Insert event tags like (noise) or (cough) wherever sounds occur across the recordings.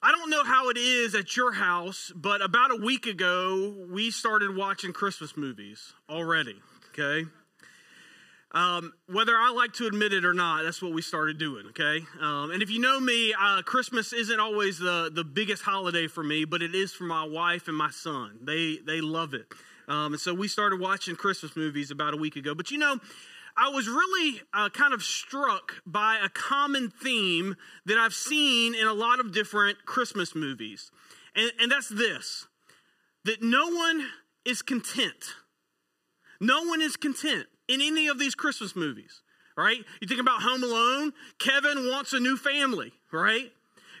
I don't know how it is at your house, but about a week ago, we started watching Christmas movies already, okay? Um, whether I like to admit it or not, that's what we started doing, okay? Um, and if you know me, uh, Christmas isn't always the, the biggest holiday for me, but it is for my wife and my son. They, they love it. Um, and so we started watching Christmas movies about a week ago. But you know, I was really uh, kind of struck by a common theme that I've seen in a lot of different Christmas movies. And, and that's this that no one is content. No one is content in any of these Christmas movies, right? You think about Home Alone, Kevin wants a new family, right?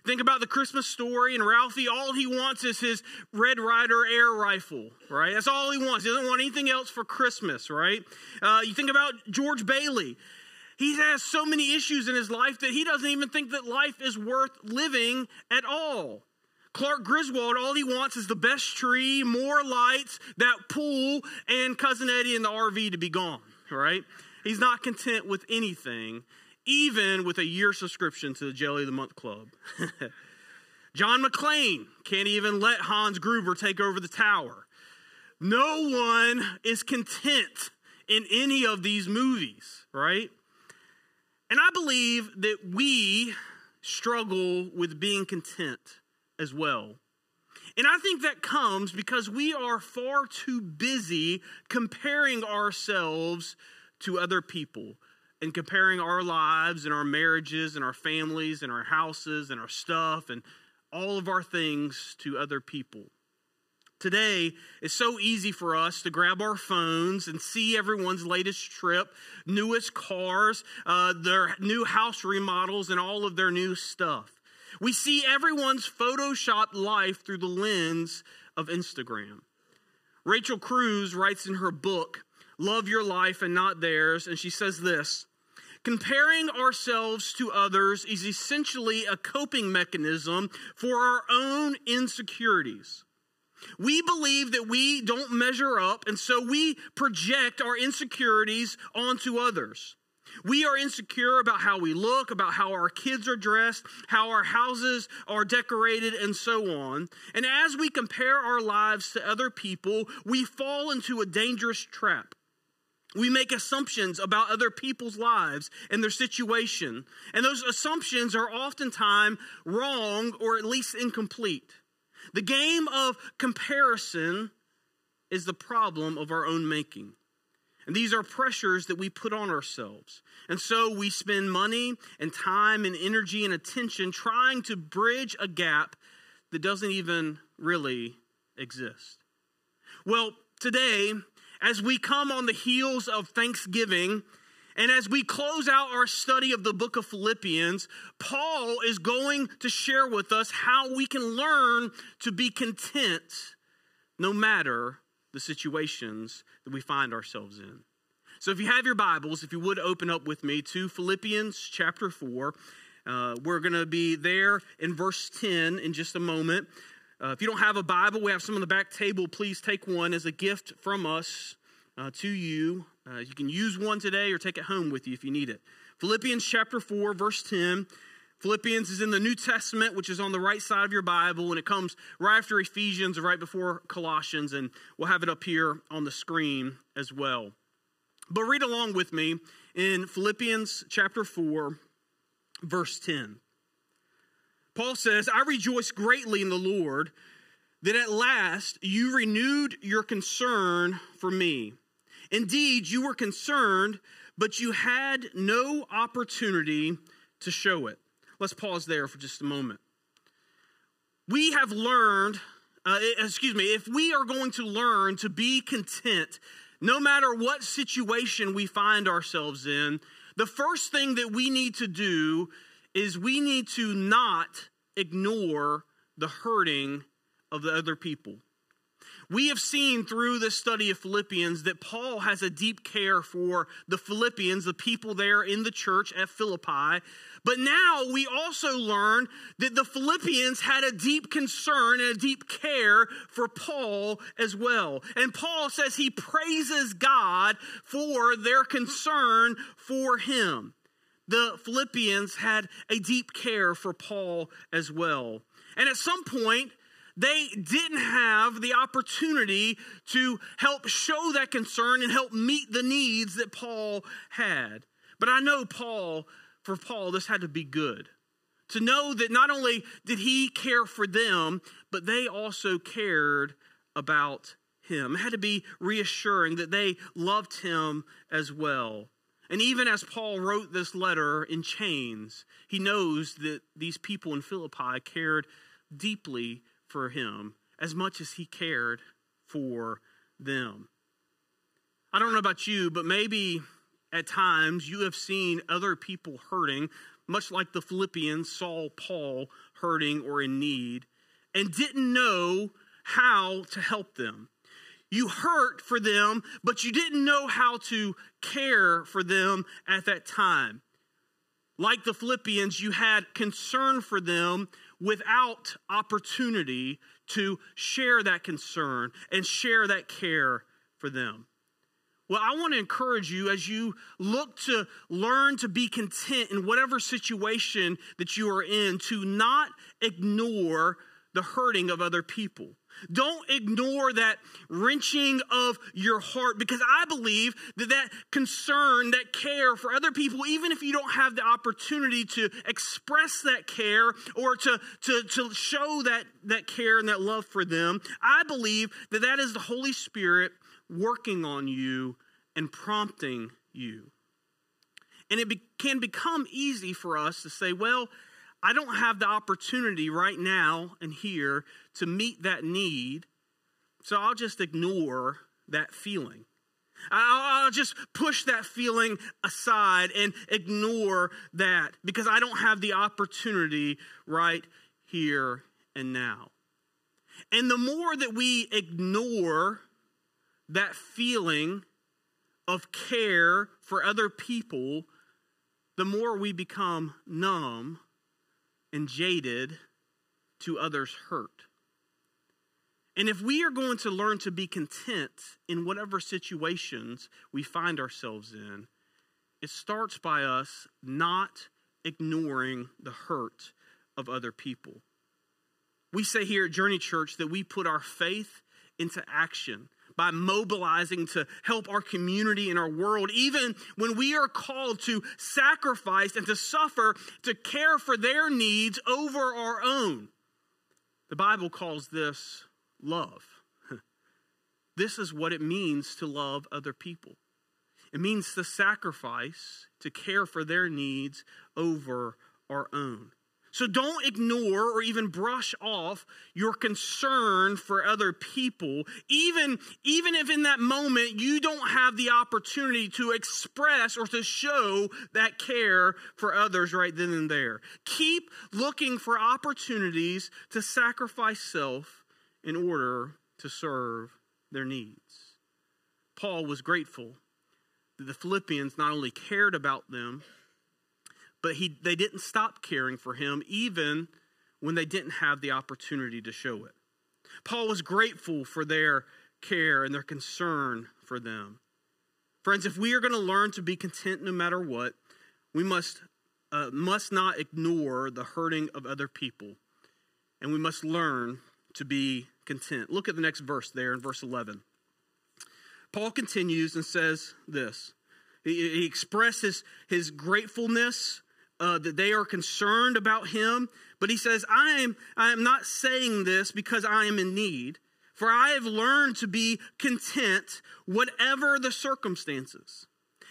Think about the Christmas story and Ralphie, all he wants is his Red Ryder air rifle, right? That's all he wants. He doesn't want anything else for Christmas, right? Uh, you think about George Bailey. He has so many issues in his life that he doesn't even think that life is worth living at all. Clark Griswold, all he wants is the best tree, more lights, that pool, and Cousin Eddie and the RV to be gone, right? He's not content with anything even with a year subscription to the Jelly of the Month Club. (laughs) John McClane can't even let Hans Gruber take over the tower. No one is content in any of these movies, right? And I believe that we struggle with being content as well. And I think that comes because we are far too busy comparing ourselves to other people and comparing our lives and our marriages and our families and our houses and our stuff and all of our things to other people. Today, it's so easy for us to grab our phones and see everyone's latest trip, newest cars, uh, their new house remodels, and all of their new stuff. We see everyone's photoshopped life through the lens of Instagram. Rachel Cruz writes in her book, Love Your Life and Not Theirs, and she says this Comparing ourselves to others is essentially a coping mechanism for our own insecurities. We believe that we don't measure up, and so we project our insecurities onto others. We are insecure about how we look, about how our kids are dressed, how our houses are decorated, and so on. And as we compare our lives to other people, we fall into a dangerous trap. We make assumptions about other people's lives and their situation. And those assumptions are oftentimes wrong or at least incomplete. The game of comparison is the problem of our own making. And these are pressures that we put on ourselves. And so we spend money and time and energy and attention trying to bridge a gap that doesn't even really exist. Well, today, as we come on the heels of Thanksgiving, and as we close out our study of the book of Philippians, Paul is going to share with us how we can learn to be content no matter the situations that we find ourselves in. So, if you have your Bibles, if you would open up with me to Philippians chapter 4, uh, we're going to be there in verse 10 in just a moment. Uh, if you don't have a Bible, we have some on the back table. Please take one as a gift from us uh, to you. Uh, you can use one today or take it home with you if you need it. Philippians chapter 4, verse 10. Philippians is in the New Testament, which is on the right side of your Bible, and it comes right after Ephesians right before Colossians, and we'll have it up here on the screen as well. But read along with me in Philippians chapter 4, verse 10. Paul says, I rejoice greatly in the Lord that at last you renewed your concern for me. Indeed, you were concerned, but you had no opportunity to show it. Let's pause there for just a moment. We have learned, uh, excuse me, if we are going to learn to be content, no matter what situation we find ourselves in, the first thing that we need to do is we need to not ignore the hurting of the other people. We have seen through this study of Philippians that Paul has a deep care for the Philippians, the people there in the church at Philippi. But now we also learn that the Philippians had a deep concern and a deep care for Paul as well. And Paul says he praises God for their concern for him. The Philippians had a deep care for Paul as well. And at some point, they didn't have the opportunity to help show that concern and help meet the needs that Paul had. But I know Paul, for Paul, this had to be good. To know that not only did he care for them, but they also cared about him. It had to be reassuring that they loved him as well. And even as Paul wrote this letter in chains, he knows that these people in Philippi cared deeply for him as much as he cared for them. I don't know about you, but maybe at times you have seen other people hurting, much like the Philippians saw Paul hurting or in need, and didn't know how to help them. You hurt for them, but you didn't know how to care for them at that time. Like the Philippians, you had concern for them without opportunity to share that concern and share that care for them. Well, I want to encourage you as you look to learn to be content in whatever situation that you are in, to not ignore the hurting of other people. Don't ignore that wrenching of your heart because I believe that that concern, that care for other people, even if you don't have the opportunity to express that care or to, to, to show that, that care and that love for them, I believe that that is the Holy Spirit working on you and prompting you. And it be, can become easy for us to say, well, I don't have the opportunity right now and here to meet that need, so I'll just ignore that feeling. I'll just push that feeling aside and ignore that because I don't have the opportunity right here and now. And the more that we ignore that feeling of care for other people, the more we become numb and jaded to others' hurt. And if we are going to learn to be content in whatever situations we find ourselves in, it starts by us not ignoring the hurt of other people. We say here at Journey Church that we put our faith into action by mobilizing to help our community and our world, even when we are called to sacrifice and to suffer to care for their needs over our own. The Bible calls this love. (laughs) This is what it means to love other people. It means to sacrifice, to care for their needs over our own. So don't ignore or even brush off your concern for other people, even, even if in that moment you don't have the opportunity to express or to show that care for others right then and there. Keep looking for opportunities to sacrifice self in order to serve their needs. Paul was grateful that the Philippians not only cared about them, but he, they didn't stop caring for him even when they didn't have the opportunity to show it. Paul was grateful for their care and their concern for them. Friends, if we are going to learn to be content no matter what, we must, uh, must not ignore the hurting of other people, and we must learn to be content. Look at the next verse there in verse 11. Paul continues and says this. He, he expresses his gratefulness uh, that they are concerned about him. But he says, I am, I am not saying this because I am in need, for I have learned to be content whatever the circumstances.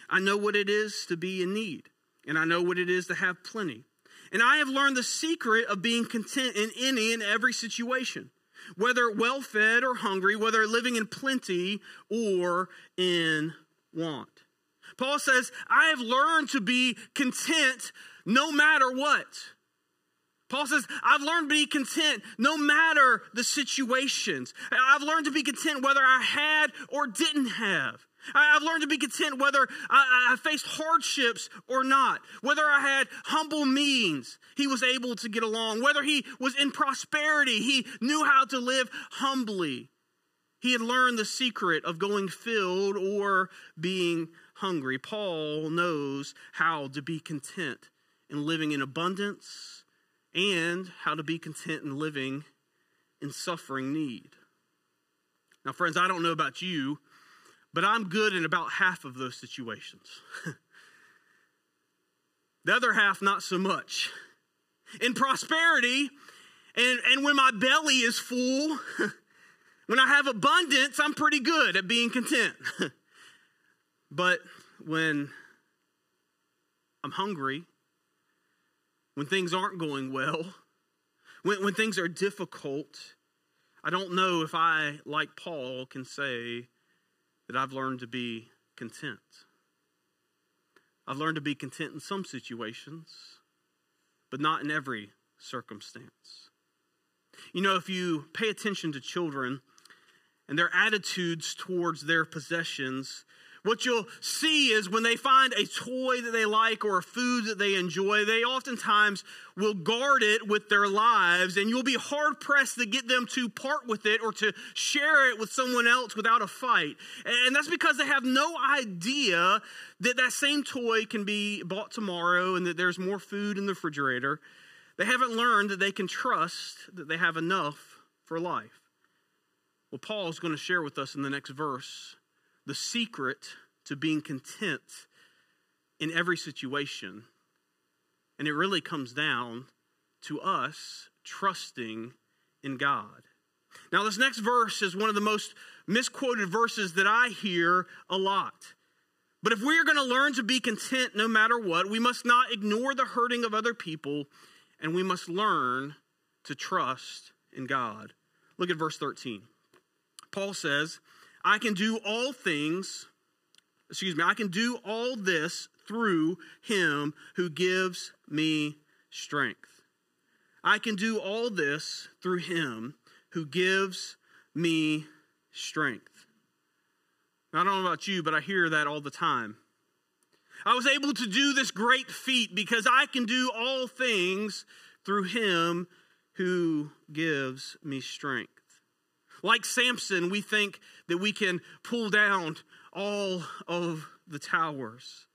I know what it is to be in need, and I know what it is to have plenty. And I have learned the secret of being content in any and every situation, whether well fed or hungry, whether living in plenty or in want. Paul says, I have learned to be content no matter what. Paul says, I've learned to be content no matter the situations. I've learned to be content whether I had or didn't have. I've learned to be content whether I, I, faced hardships or not, whether I had humble means, he was able to get along, whether he was in prosperity, he knew how to live humbly. He had learned the secret of going filled or being hungry. Paul knows how to be content in living in abundance and how to be content in living in suffering need. Now, friends, I don't know about you, but I'm good in about half of those situations. (laughs) the other half, not so much. In prosperity, and, and when my belly is full, (laughs) when I have abundance, I'm pretty good at being content. (laughs) but when I'm hungry, when things aren't going well, when, when things are difficult, I don't know if I, like Paul, can say that I've learned to be content. I've learned to be content in some situations, but not in every circumstance. You know, if you pay attention to children and their attitudes towards their possessions, what you'll see is when they find a toy that they like or a food that they enjoy, they oftentimes will guard it with their lives, and you'll be hard pressed to get them to part with it or to share it with someone else without a fight. And that's because they have no idea that that same toy can be bought tomorrow and that there's more food in the refrigerator. They haven't learned that they can trust that they have enough for life. Well, Paul is going to share with us in the next verse the secret to being content in every situation. And it really comes down to us trusting in God. Now, this next verse is one of the most misquoted verses that I hear a lot. But if we are going to learn to be content no matter what, we must not ignore the hurting of other people and we must learn to trust in God. Look at verse 13. Paul says, I can do all things, excuse me, I can do all this through him who gives me strength. I can do all this through him who gives me strength. Now, I don't know about you, but I hear that all the time. I was able to do this great feat because I can do all things through him who gives me strength. Like Samson, we think that we can pull down all of the towers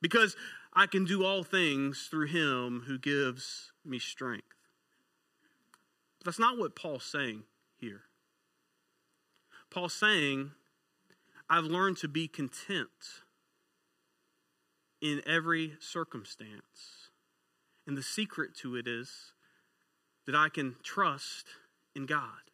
because I can do all things through him who gives me strength. But that's not what Paul's saying here. Paul's saying, I've learned to be content in every circumstance. And the secret to it is that I can trust in God.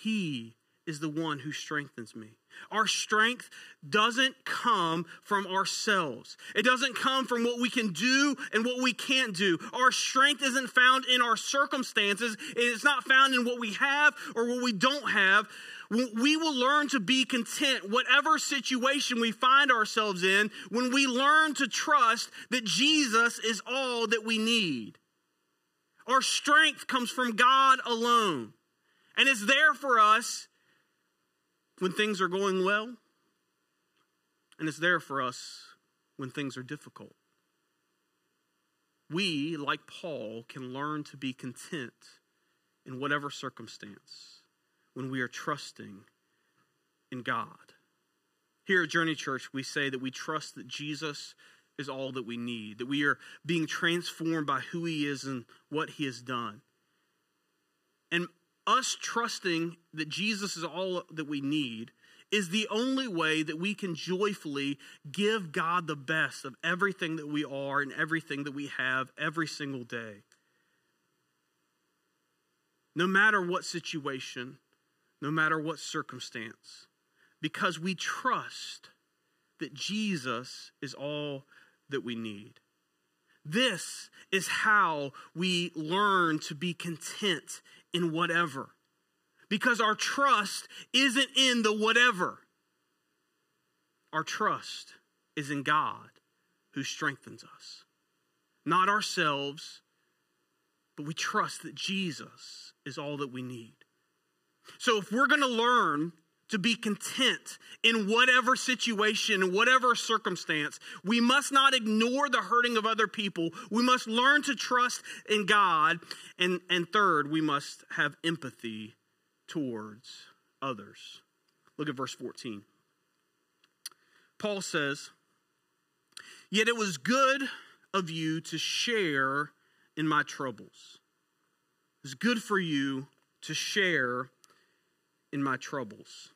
He is the one who strengthens me. Our strength doesn't come from ourselves. It doesn't come from what we can do and what we can't do. Our strength isn't found in our circumstances. It's not found in what we have or what we don't have. We will learn to be content, whatever situation we find ourselves in, when we learn to trust that Jesus is all that we need. Our strength comes from God alone. And it's there for us when things are going well, and it's there for us when things are difficult. We, like Paul, can learn to be content in whatever circumstance when we are trusting in God. Here at Journey Church, we say that we trust that Jesus is all that we need, that we are being transformed by who He is and what He has done. And us trusting that Jesus is all that we need is the only way that we can joyfully give God the best of everything that we are and everything that we have every single day. No matter what situation, no matter what circumstance, because we trust that Jesus is all that we need. This is how we learn to be content in whatever. Because our trust isn't in the whatever. Our trust is in God who strengthens us. Not ourselves, but we trust that Jesus is all that we need. So if we're going to learn to be content in whatever situation, whatever circumstance. We must not ignore the hurting of other people. We must learn to trust in God. And, and third, we must have empathy towards others. Look at verse 14. Paul says, Yet it was good of you to share in my troubles. It's good for you to share in my troubles.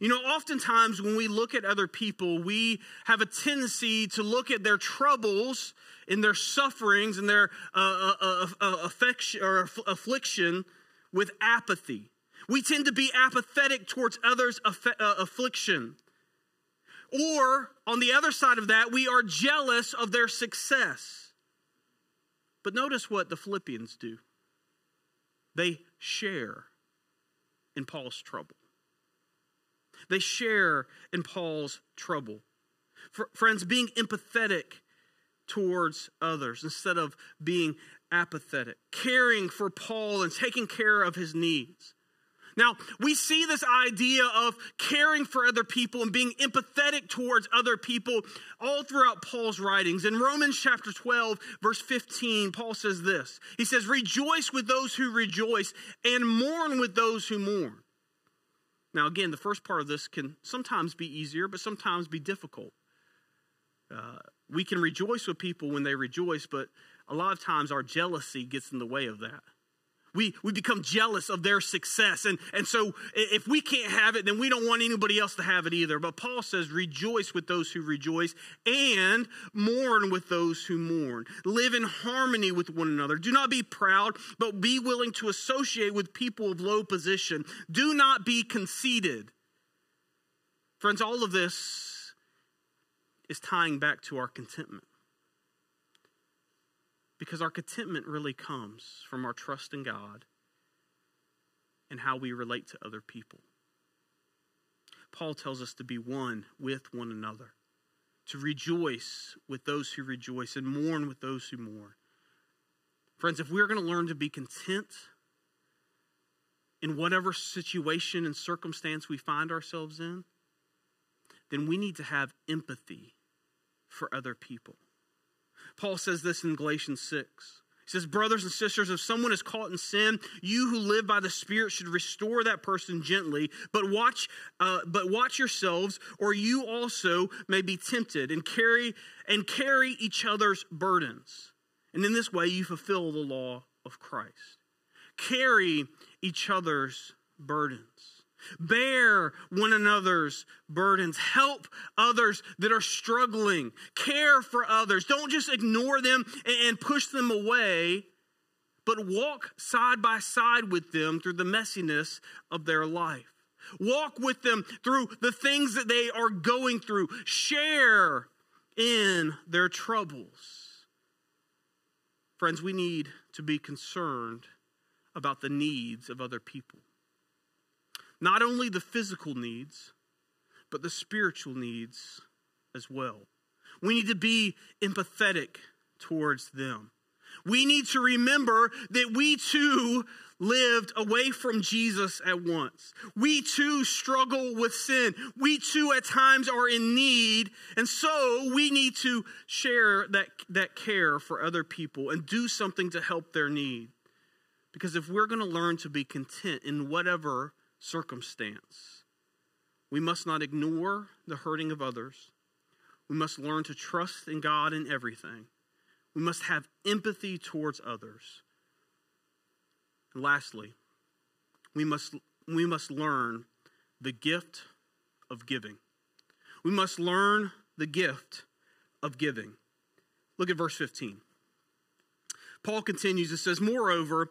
You know, oftentimes when we look at other people, we have a tendency to look at their troubles and their sufferings and their uh, uh, uh, uh affection or affliction with apathy. We tend to be apathetic towards others' aff- uh, affliction. Or, on the other side of that, we are jealous of their success. But notice what the Philippians do they share in Paul's trouble. They share in Paul's trouble. friends, being empathetic towards others instead of being apathetic, caring for Paul and taking care of his needs. Now, we see this idea of caring for other people and being empathetic towards other people all throughout Paul's writings. In Romans chapter 12, verse 15, Paul says this He says, Rejoice with those who rejoice and mourn with those who mourn. Now, again, the first part of this can sometimes be easier, but sometimes be difficult. Uh, we can rejoice with people when they rejoice, but a lot of times our jealousy gets in the way of that. We, we become jealous of their success. And, and so if we can't have it, then we don't want anybody else to have it either. But Paul says, rejoice with those who rejoice and mourn with those who mourn. Live in harmony with one another. Do not be proud, but be willing to associate with people of low position. Do not be conceited. Friends, all of this is tying back to our contentment. Because our contentment really comes from our trust in God and how we relate to other people. Paul tells us to be one with one another, to rejoice with those who rejoice and mourn with those who mourn. Friends, if we're going to learn to be content in whatever situation and circumstance we find ourselves in, then we need to have empathy for other people. Paul says this in Galatians 6. He says, Brothers and sisters, if someone is caught in sin, you who live by the Spirit should restore that person gently, but watch, uh, but watch yourselves, or you also may be tempted and carry and carry each other's burdens. And in this way you fulfill the law of Christ. Carry each other's burdens. Bear one another's burdens. Help others that are struggling. Care for others. Don't just ignore them and push them away, but walk side by side with them through the messiness of their life. Walk with them through the things that they are going through. Share in their troubles. Friends, we need to be concerned about the needs of other people. Not only the physical needs, but the spiritual needs as well. We need to be empathetic towards them. We need to remember that we too lived away from Jesus at once. We too struggle with sin. We too at times are in need. And so we need to share that, that care for other people and do something to help their need. Because if we're going to learn to be content in whatever circumstance. We must not ignore the hurting of others. We must learn to trust in God in everything. We must have empathy towards others. And lastly, we must, we must learn the gift of giving. We must learn the gift of giving. Look at verse 15. Paul continues, it says, Moreover,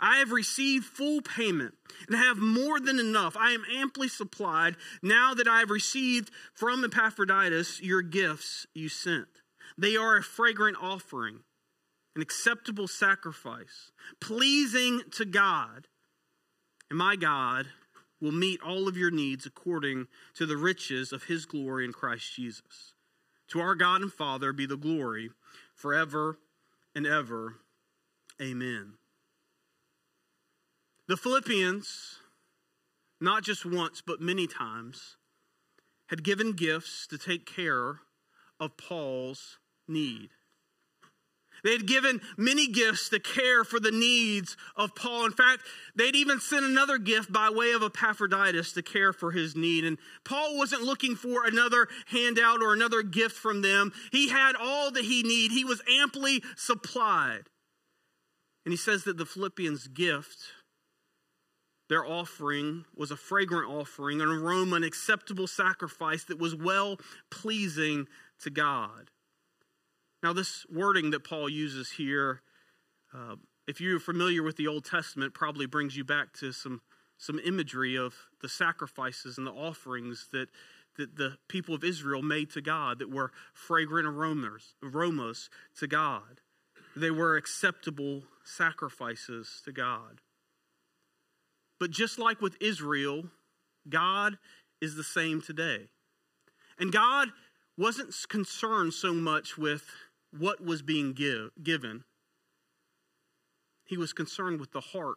I have received full payment and have more than enough. I am amply supplied now that I have received from Epaphroditus your gifts you sent. They are a fragrant offering, an acceptable sacrifice, pleasing to God. And my God will meet all of your needs according to the riches of his glory in Christ Jesus. To our God and Father be the glory forever and ever. Amen. The Philippians, not just once, but many times, had given gifts to take care of Paul's need. They had given many gifts to care for the needs of Paul. In fact, they'd even sent another gift by way of Epaphroditus to care for his need. And Paul wasn't looking for another handout or another gift from them. He had all that he needed, he was amply supplied. And he says that the Philippians' gift, their offering, was a fragrant offering, an aroma, an acceptable sacrifice that was well pleasing to God. Now, this wording that Paul uses here, uh, if you're familiar with the Old Testament, probably brings you back to some, some imagery of the sacrifices and the offerings that, that the people of Israel made to God that were fragrant aromas, aromas to God. They were acceptable sacrifices to God. But just like with Israel, God is the same today. And God wasn't concerned so much with what was being give, given, he was concerned with the heart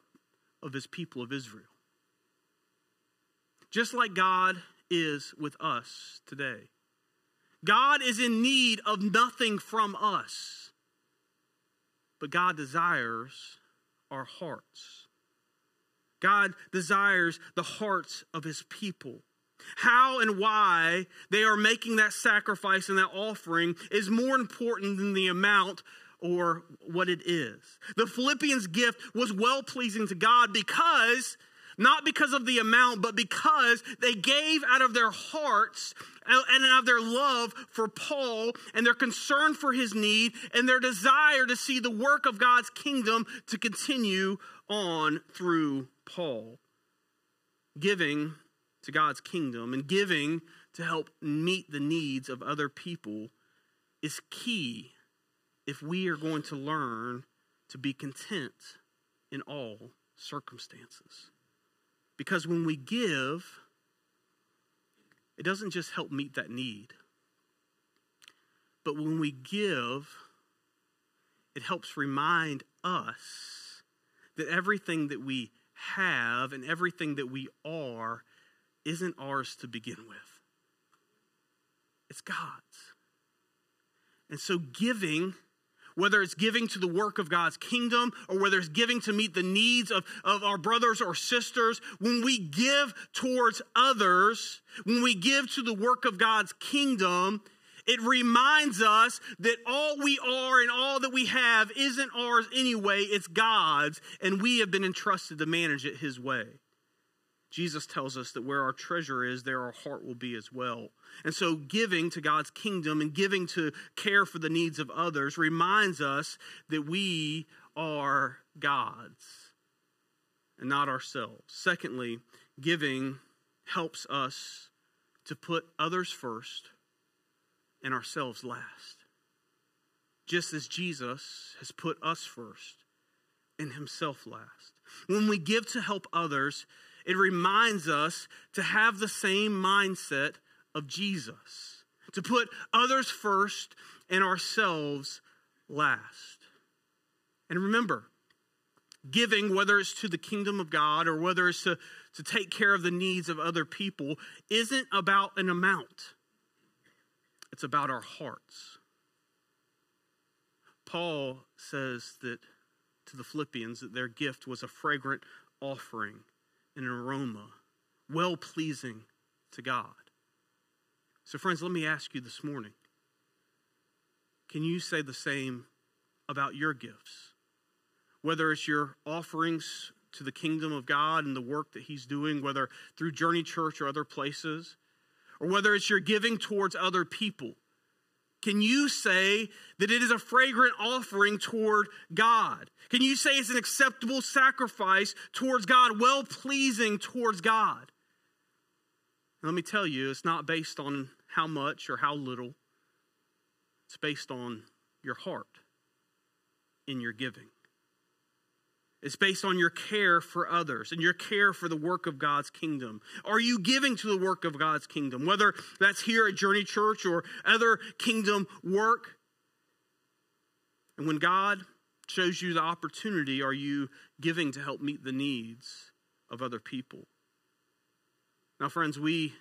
of his people of Israel. Just like God is with us today. God is in need of nothing from us, but God desires our hearts. God desires the hearts of his people. How and why they are making that sacrifice and that offering is more important than the amount or what it is. The Philippians' gift was well pleasing to God because, not because of the amount, but because they gave out of their hearts and out of their love for Paul and their concern for his need and their desire to see the work of God's kingdom to continue on through Paul. Giving to God's kingdom and giving to help meet the needs of other people is key if we are going to learn to be content in all circumstances. Because when we give, it doesn't just help meet that need, but when we give, it helps remind us that everything that we have and everything that we are isn't ours to begin with, it's God's. And so, giving, whether it's giving to the work of God's kingdom or whether it's giving to meet the needs of, of our brothers or sisters, when we give towards others, when we give to the work of God's kingdom, it reminds us that all we are and all that we have isn't ours anyway, it's God's, and we have been entrusted to manage it His way. Jesus tells us that where our treasure is, there our heart will be as well. And so, giving to God's kingdom and giving to care for the needs of others reminds us that we are God's and not ourselves. Secondly, giving helps us to put others first and ourselves last. Just as Jesus has put us first and himself last. When we give to help others, it reminds us to have the same mindset of Jesus, to put others first and ourselves last. And remember, giving, whether it's to the kingdom of God or whether it's to, to take care of the needs of other people, isn't about an amount, it's about our hearts. Paul says that to the Philippians that their gift was a fragrant offering an aroma, well pleasing to God. So, friends, let me ask you this morning can you say the same about your gifts? Whether it's your offerings to the kingdom of God and the work that He's doing, whether through Journey Church or other places, or whether it's your giving towards other people. Can you say that it is a fragrant offering toward God? Can you say it's an acceptable sacrifice towards God, well pleasing towards God? let me tell you, it's not based on how much or how little, it's based on your heart in your giving. It's based on your care for others and your care for the work of God's kingdom. Are you giving to the work of God's kingdom? Whether that's here at Journey Church or other kingdom work, And when God shows you the opportunity, are you giving to help meet the needs of other people? Now, friends, we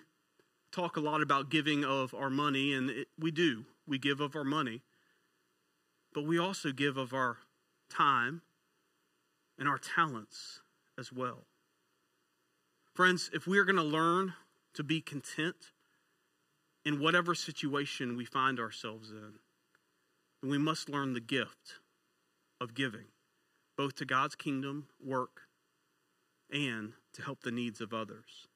talk a lot about giving of our money, and it, we do. We give of our money, but we also give of our time and our talents as well. Friends, if we are going to learn to be content in whatever situation we find ourselves in, then we must learn the gift of giving, both to God's kingdom work and to help the needs of others.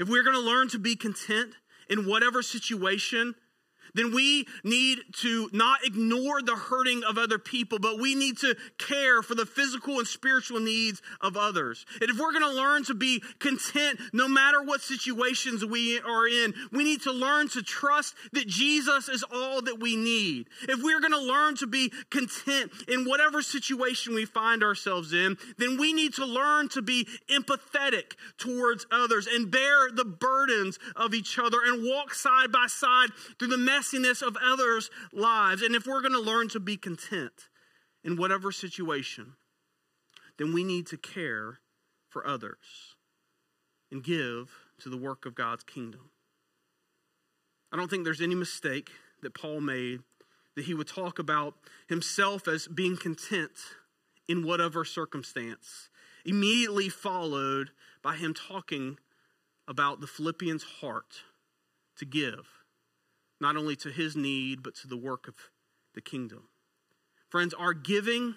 If we're going to learn to be content in whatever situation, then we need to not ignore the hurting of other people, but we need to care for the physical and spiritual needs of others. And if we're going to learn to be content no matter what situations we are in, we need to learn to trust that Jesus is all that we need. If we're going to learn to be content in whatever situation we find ourselves in, then we need to learn to be empathetic towards others and bear the burdens of each other and walk side by side through the messiness of others' lives. And if we're going to learn to be content in whatever situation, then we need to care for others and give to the work of God's kingdom. I don't think there's any mistake that Paul made that he would talk about himself as being content in whatever circumstance, immediately followed by him talking about the Philippians' heart to give not only to his need, but to the work of the kingdom. Friends, our giving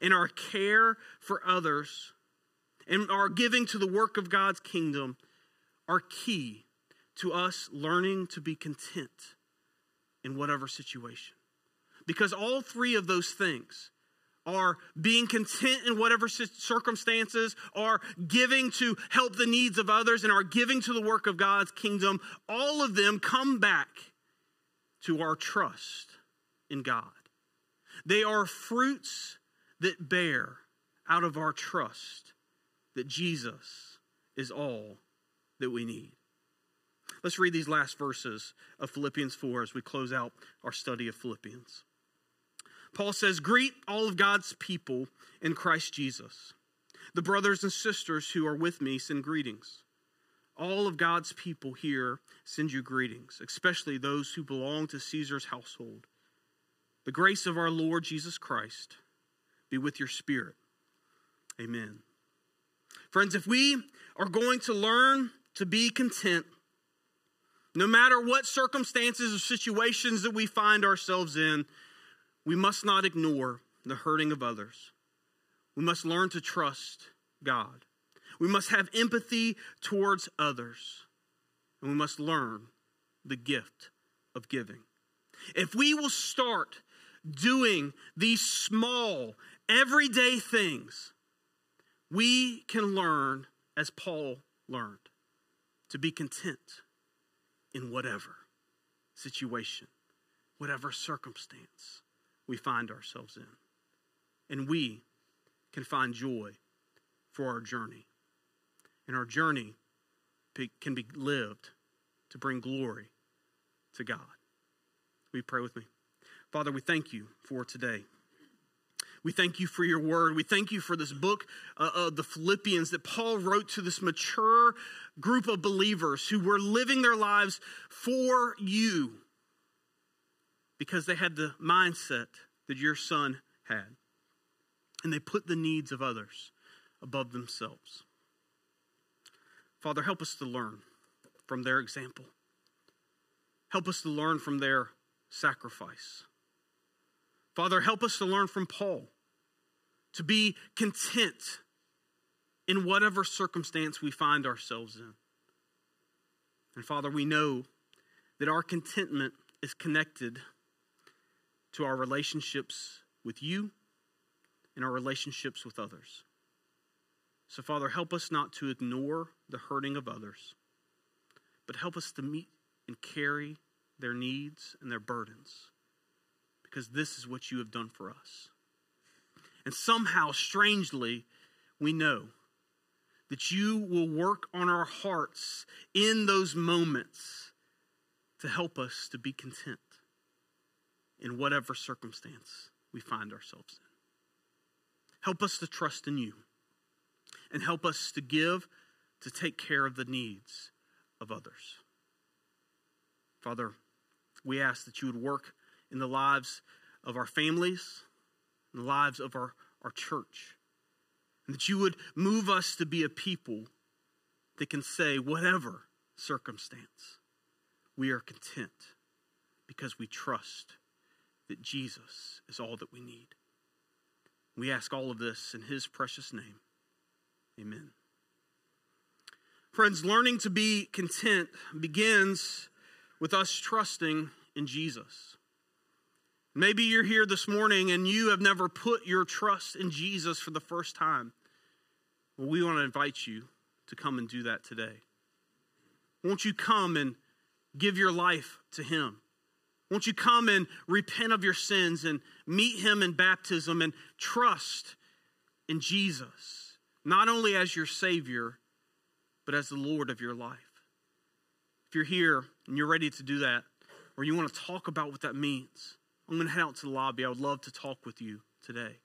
and our care for others and our giving to the work of God's kingdom are key to us learning to be content in whatever situation. Because all three of those things are being content in whatever circumstances, are giving to help the needs of others, and are giving to the work of God's kingdom, all of them come back to our trust in God. They are fruits that bear out of our trust that Jesus is all that we need. Let's read these last verses of Philippians 4 as we close out our study of Philippians. Paul says, Greet all of God's people in Christ Jesus. The brothers and sisters who are with me send greetings. All of God's people here send you greetings, especially those who belong to Caesar's household. The grace of our Lord Jesus Christ be with your spirit. Amen. Friends, if we are going to learn to be content, no matter what circumstances or situations that we find ourselves in, we must not ignore the hurting of others. We must learn to trust God. We must have empathy towards others. And we must learn the gift of giving. If we will start doing these small, everyday things, we can learn, as Paul learned, to be content in whatever situation, whatever circumstance we find ourselves in. And we can find joy for our journey. And our journey can be lived to bring glory to God. You pray with me? Father, we thank you for today. We thank you for your word. We thank you for this book uh, of the Philippians that Paul wrote to this mature group of believers who were living their lives for you because they had the mindset that your son had. And they put the needs of others above themselves. Father, help us to learn from their example. Help us to learn from their sacrifice. Father, help us to learn from Paul to be content in whatever circumstance we find ourselves in. And Father, we know that our contentment is connected to our relationships with you and our relationships with others. So, Father, help us not to ignore the hurting of others, but help us to meet and carry their needs and their burdens because this is what you have done for us. And somehow, strangely, we know that you will work on our hearts in those moments to help us to be content in whatever circumstance we find ourselves in. Help us to trust in you and help us to give, to take care of the needs of others. Father, we ask that you would work in the lives of our families, in the lives of our, our church, and that you would move us to be a people that can say, whatever circumstance, we are content because we trust that Jesus is all that we need. We ask all of this in his precious name. Amen. Friends, learning to be content begins with us trusting in Jesus. Maybe you're here this morning and you have never put your trust in Jesus for the first time. Well, we want to invite you to come and do that today. Won't you come and give your life to Him? Won't you come and repent of your sins and meet Him in baptism and trust in Jesus, not only as your Savior, but as the Lord of your life? If you're here and you're ready to do that, or you want to talk about what that means, I'm going to head out to the lobby. I would love to talk with you today.